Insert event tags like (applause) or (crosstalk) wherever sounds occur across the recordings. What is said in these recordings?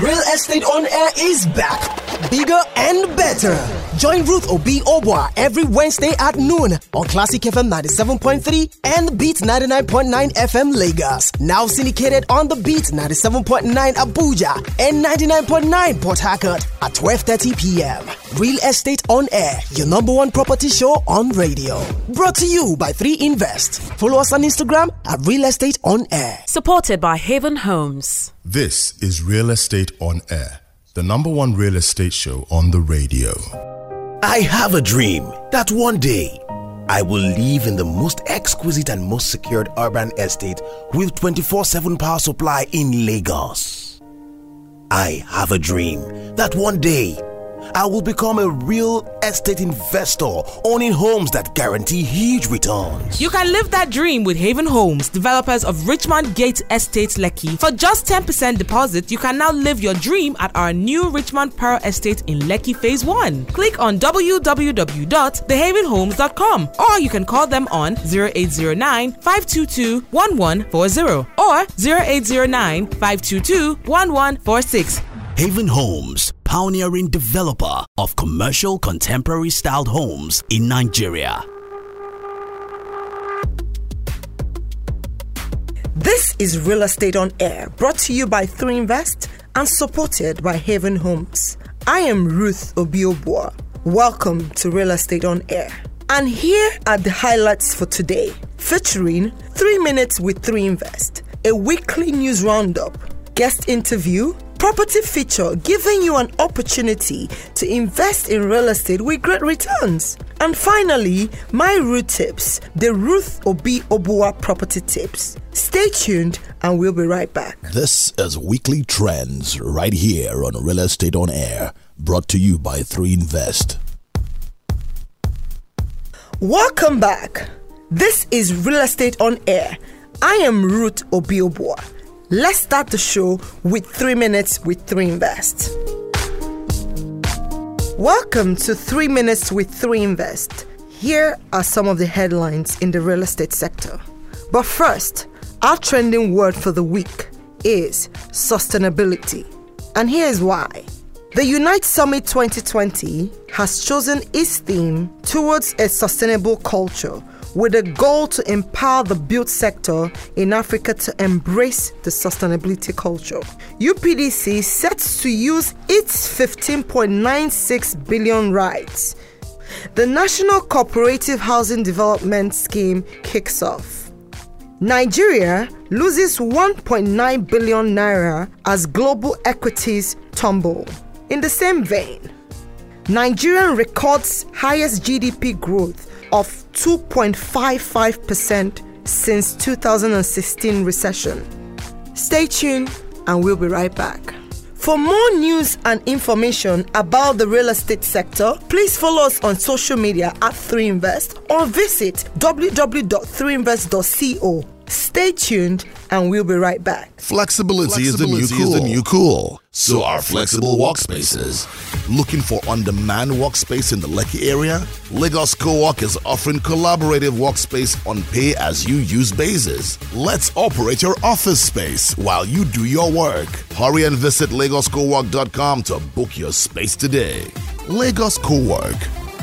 Real Estate on Air is back, bigger and better. Join Ruth Obi Obwa every Wednesday at noon on Classic FM 97.3 and Beat 99.9 FM Lagos. Now syndicated on the Beat 97.9 Abuja and 99.9 Port Harcourt at 12:30 p.m. Real Estate on Air, your number one property show on radio. Brought to you by 3 Invest. Follow us on Instagram at Real Estate on Air. Supported by Haven Homes. This is Real Estate on Air, the number one real estate show on the radio. I have a dream that one day I will live in the most exquisite and most secured urban estate with 24 7 power supply in Lagos. I have a dream that one day I will become a real estate investor owning homes that guarantee huge returns. You can live that dream with Haven Homes, developers of Richmond Gate Estate Lekki. For just 10% deposit, you can now live your dream at our new Richmond Pearl Estate in Lekki Phase 1. Click on www.thehavenhomes.com or you can call them on 0809 522 1140 or 0809 522 1146. Haven Homes, pioneering developer of commercial contemporary styled homes in Nigeria. This is Real Estate on Air, brought to you by 3 Invest and supported by Haven Homes. I am Ruth Obiobua. Welcome to Real Estate on Air. And here are the highlights for today, featuring 3 Minutes with 3 Invest, a weekly news roundup, guest interview, property feature giving you an opportunity to invest in real estate with great returns. And finally, my root tips, the Ruth Obi Obua property tips. Stay tuned and we'll be right back. This is Weekly Trends right here on Real Estate on Air, brought to you by 3 Invest. Welcome back. This is Real Estate on Air. I am Ruth Obiobua. Let's start the show with 3 minutes with 3 Invest. Welcome to 3 minutes with 3 Invest. Here are some of the headlines in the real estate sector. But first, our trending word for the week is sustainability. And here's why. The Unite Summit 2020 has chosen its theme towards a sustainable culture with a goal to empower the built sector in Africa to embrace the sustainability culture. UPDC sets to use its 15.96 billion rights. The National Cooperative Housing Development Scheme kicks off. Nigeria loses 1.9 billion naira as global equities tumble. In the same vein, Nigeria records highest GDP growth of 2.55% since 2016 recession. Stay tuned and we'll be right back. For more news and information about the real estate sector, please follow us on social media at 3invest or visit www.3invest.co. Stay tuned and we'll be right back. Flexibility, is, the new cool. is the new cool. So are flexible workspaces. Looking for on-demand workspace in the Lekki area? Lagos Co-work is offering collaborative workspace on pay-as-you-use basis. Let's operate your office space while you do your work. Hurry and visit lagoscowork.com to book your space today. Lagos Co-work.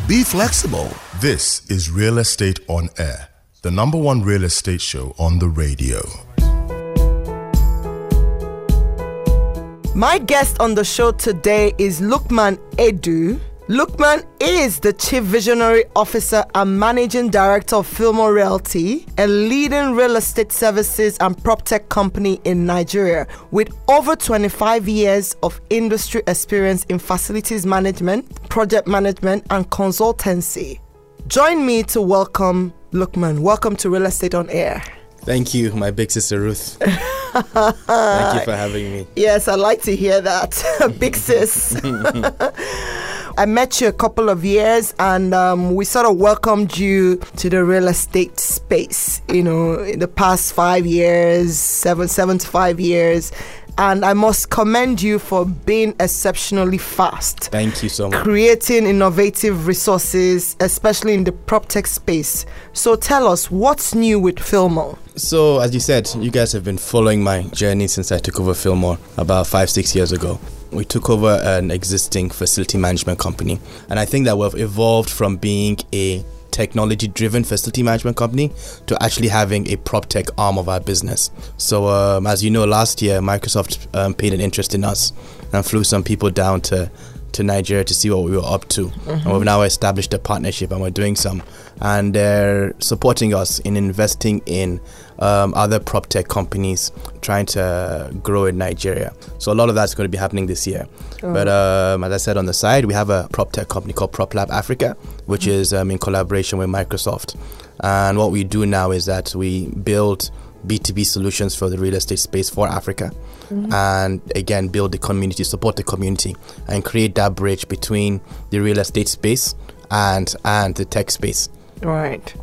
Be flexible. This is Real Estate on Air, the number one real estate show on the radio. My guest on the show today is Lukman Edu. Lukman is the Chief Visionary Officer and Managing Director of Filmo Realty, a leading real estate services and prop-tech company in Nigeria with over 25 years of industry experience in facilities management, project management, and consultancy. Join me to welcome Lukman. Welcome to Real Estate on Air. Thank you, my big sister Ruth. (laughs) Thank you for having me. Yes, I like to hear that. (laughs) Big sis. (laughs) I met you a couple of years and um, we sort of welcomed you to the real estate space, you know, in the past five years, seven, seven to five years. And I must commend you for being exceptionally fast. Thank you so much. Creating innovative resources, especially in the prop tech space. So tell us, what's new with Filmo? So, as you said, you guys have been following my journey since I took over Filmo about five, six years ago. We took over an existing facility management company, and I think that we've evolved from being a technology driven facility management company to actually having a prop tech arm of our business. So, um, as you know, last year Microsoft um, paid an interest in us and flew some people down to to Nigeria to see what we were up to. Mm-hmm. And we've now established a partnership and we're doing some. And they're supporting us in investing in um, other prop tech companies trying to grow in Nigeria. So a lot of that's going to be happening this year. Oh. But um, as I said on the side, we have a prop tech company called PropLab Africa, which mm-hmm. is um, in collaboration with Microsoft. And what we do now is that we build B2B solutions for the real estate space for Africa. Mm-hmm. And again, build the community, support the community, and create that bridge between the real estate space and and the tech space. Right.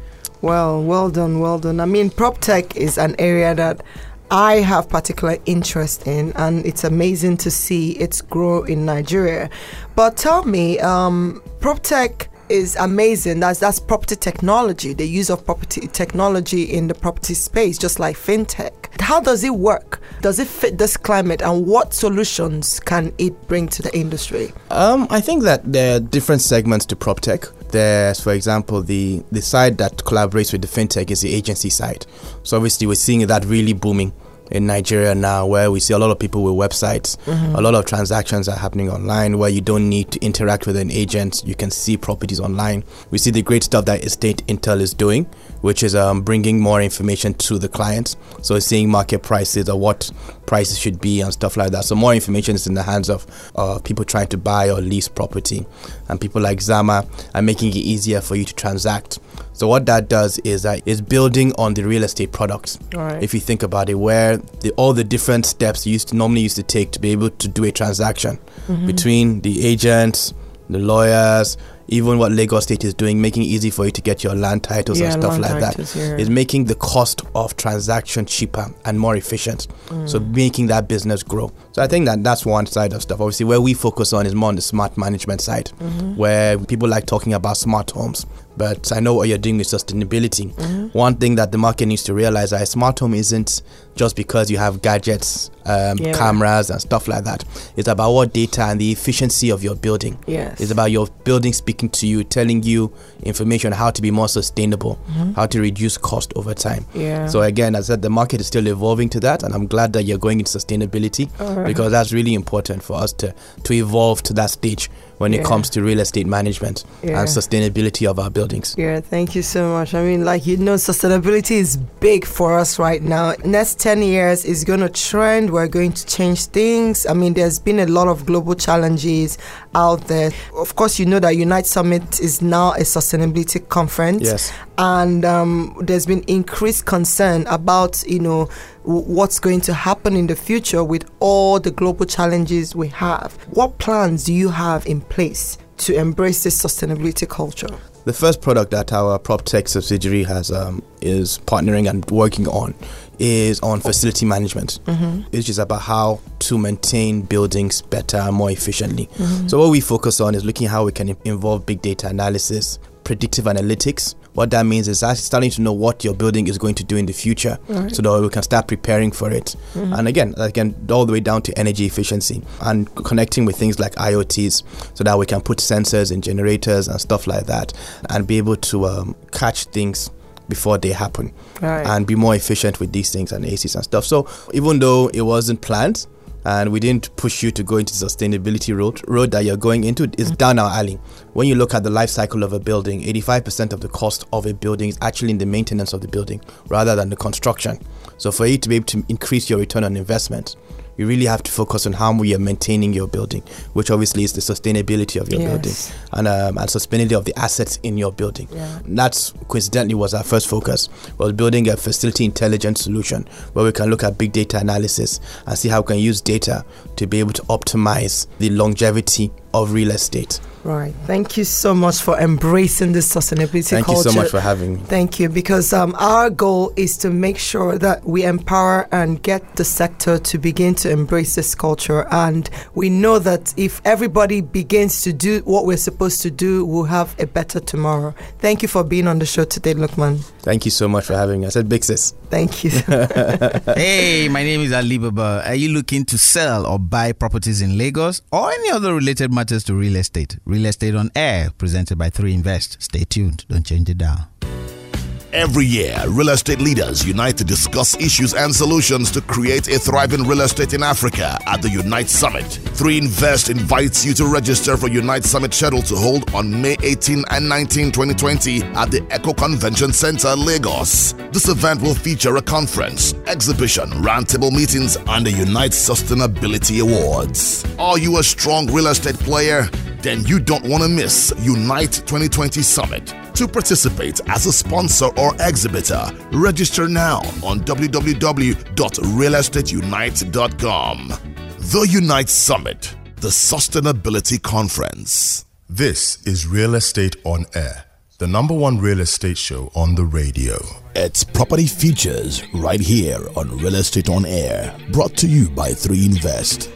Well, well done, well done. I mean, prop tech is an area that I have particular interest in, and it's amazing to see it grow in Nigeria. But tell me, um, prop tech is amazing. That's that's property technology, the use of property technology in the property space, just like fintech. How does it work? Does it fit this climate, and what solutions can it bring to the industry? Um, I think that there are different segments to prop tech. There's, for example, the the side that collaborates with the fintech is the agency side. So obviously, we're seeing that really booming in Nigeria now, where we see a lot of people with websites. Mm-hmm. A lot of transactions are happening online where you don't need to interact with an agent. You can see properties online. We see the great stuff that Estate Intel is doing, which is um, bringing more information to the clients. So seeing market prices or what prices should be and stuff like that. So more information is in the hands of uh, people trying to buy or lease property, and people like Zama are making it easier for you to transact. So what that does is that it's building on the real estate products. Right. If you think about it, where the, all the different steps you used to normally used to take to be able to do a transaction mm-hmm. between the agents, the lawyers, even what Lagos State is doing, making it easy for you to get your land titles yeah, and stuff like that, yeah. is making the cost of transaction cheaper and more efficient. Mm. So making that business grow. So I think that that's one side of stuff. Obviously, where we focus on is more on the smart management side, mm-hmm. where people like talking about smart homes. But I know what you're doing with sustainability. Mm-hmm. One thing that the market needs to realize is a smart home isn't just because you have gadgets, um, yeah. cameras, and stuff like that. It's about what data and the efficiency of your building. Yes. It's about your building speaking to you, telling you information on how to be more sustainable, mm-hmm. how to reduce cost over time. Yeah. So again, as I said, the market is still evolving to that, and I'm glad that you're going into sustainability right. because that's really important for us to to evolve to that stage when yeah. it comes to real estate management yeah. and sustainability of our buildings. Yeah, thank you so much. I mean, like you know, sustainability is big for us right now. Next 10 years is going to trend. We're going to change things. I mean, there's been a lot of global challenges out there. Of course, you know that Unite Summit is now a sustainability conference. Yes. And um, there's been increased concern about, you know, what's going to happen in the future with all the global challenges we have. What plans do you have in place to embrace this sustainability culture? The first product that our PropTech subsidiary has um, is partnering and working on is on facility management, mm-hmm. which is about how to maintain buildings better and more efficiently. Mm-hmm. So what we focus on is looking how we can involve big data analysis, predictive analytics, what that means is actually starting to know what your building is going to do in the future right. so that we can start preparing for it. Mm-hmm. And again, again, all the way down to energy efficiency and connecting with things like IoTs so that we can put sensors in generators and stuff like that and be able to um, catch things before they happen right. and be more efficient with these things and ACs and stuff. So even though it wasn't planned, and we didn't push you to go into the sustainability road road that you're going into. Is mm-hmm. down our alley. When you look at the life cycle of a building 85% of the cost of a building is actually in the maintenance of the building rather than the construction. So for you to be able to increase your return on investment you really have to focus on how you are maintaining your building, which obviously is the sustainability of your yes. building and um, and sustainability of the assets in your building. Yeah. That's coincidentally was our first focus was building a facility intelligence solution where we can look at big data analysis and see how we can use data to be able to optimize the longevity of real estate Right. Thank you so much for embracing this sustainability culture. Thank culture. you so much for having me. Thank you, because um, our goal is to make sure that we empower and get the sector to begin to embrace this culture. And we know that if everybody begins to do what we're supposed to do, we'll have a better tomorrow. Thank you for being on the show today, Lukman. Thank you so much for having me. I said big sis. Thank you. (laughs) hey, my name is Alibaba. Are you looking to sell or buy properties in Lagos or any other related matters to real estate? Real Estate on Air, presented by 3 Invest. Stay tuned, don't change it down. Every year, real estate leaders unite to discuss issues and solutions to create a thriving real estate in Africa at the Unite Summit. 3 Invest invites you to register for Unite Summit schedule to hold on May 18 and 19, 2020 at the Eko Convention Center, Lagos. This event will feature a conference, exhibition, roundtable meetings, and the Unite Sustainability Awards. Are you a strong real estate player? Then you don't want to miss Unite 2020 Summit. To participate as a sponsor or exhibitor, register now on www.realestateunite.com. The Unite Summit, the Sustainability Conference. This is Real Estate on Air, the number one real estate show on the radio. It's property features right here on Real Estate on Air, brought to you by 3 Invest.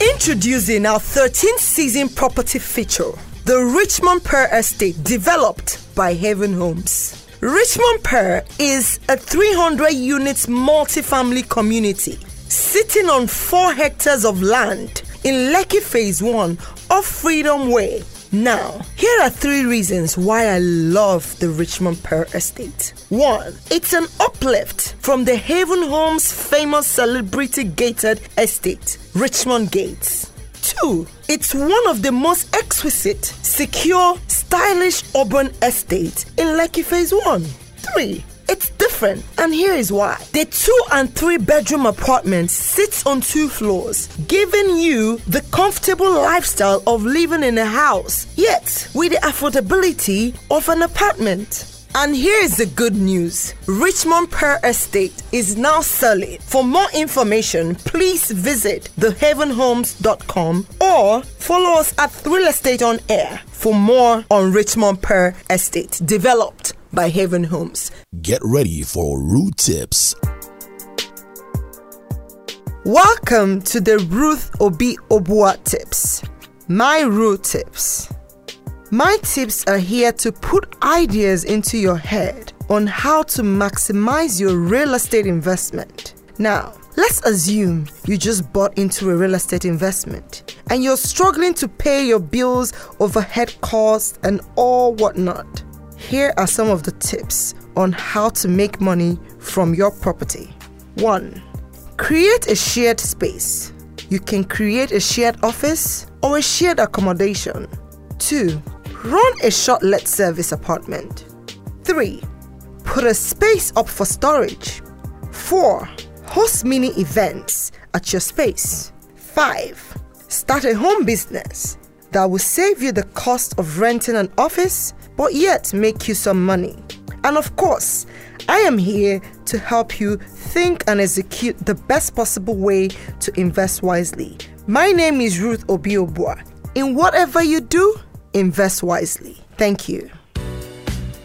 Introducing our 13th season property feature, the Richmond Pear Estate, developed by Haven Homes. Richmond Pear is a 300 units multifamily community sitting on 4 hectares of land in Lekki Phase 1 of Freedom Way. Now, here are three reasons why I love the Richmond Pear Estate. One, it's an uplift from the Haven Homes famous celebrity gated estate, Richmond Gates. Two, it's one of the most exquisite, secure, stylish urban estates in Lekki Phase 1. Three, it's different, and here is why. The two and three bedroom apartment sits on two floors, giving you the comfortable lifestyle of living in a house, yet with the affordability of an apartment. And here is the good news Richmond Pear Estate is now selling. For more information, please visit thehavenhomes.com or follow us at Real Estate on Air for more on Richmond Pear Estate, developed by Haven Homes. Get ready for root tips. Welcome to the Ruth Obi Obua Tips. My root tips. My tips are here to put ideas into your head on how to maximize your real estate investment. Now, let's assume you just bought into a real estate investment and you're struggling to pay your bills, overhead costs, and all whatnot. Here are some of the tips on how to make money from your property. 1. Create a shared space. You can create a shared office or a shared accommodation. 2. Run a short let service apartment. 3. Put a space up for storage. 4. Host mini events at your space. 5. Start a home business that will save you the cost of renting an office but yet make you some money. And of course, I am here to help you think and execute the best possible way to invest wisely. My name is Ruth Obiobua. In whatever you do, invest wisely. Thank you.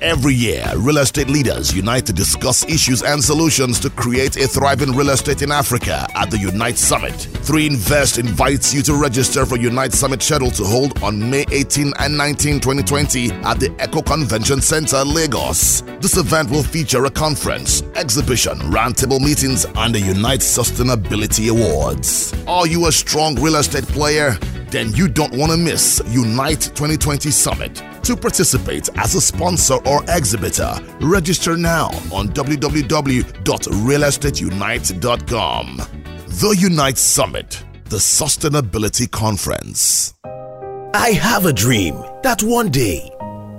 Every year, real estate leaders unite to discuss issues and solutions to create a thriving real estate in Africa at the Unite Summit. 3 Invest invites you to register for Unite Summit schedule to hold on May 18 and 19, 2020 at the Eko Convention Center, Lagos. This event will feature a conference, exhibition, roundtable meetings, and the Unite Sustainability Awards. Are you a strong real estate player? Then you don't want to miss Unite 2020 Summit. To participate as a sponsor or exhibitor, register now on www.realestateunite.com. The Unite Summit, the Sustainability Conference. I have a dream that one day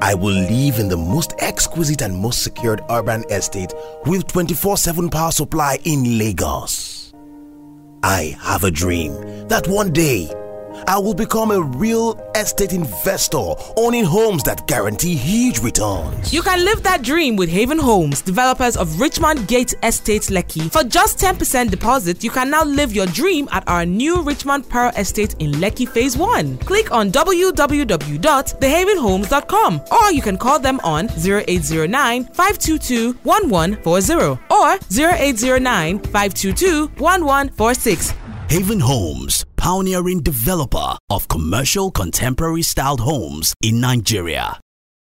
I will live in the most exquisite and most secured urban estate with 24 7 power supply in Lagos. I have a dream that one day I will become a real estate investor, owning homes that guarantee huge returns. You can live that dream with Haven Homes, developers of Richmond Gate Estate Lekki. For just 10% deposit, you can now live your dream at our new Richmond Pearl Estate in Lekki Phase 1. Click on www.thehavenhomes.com or you can call them on 0809 522 1140 or 0809 522 1146. Haven Homes, pioneering developer of commercial contemporary styled homes in Nigeria.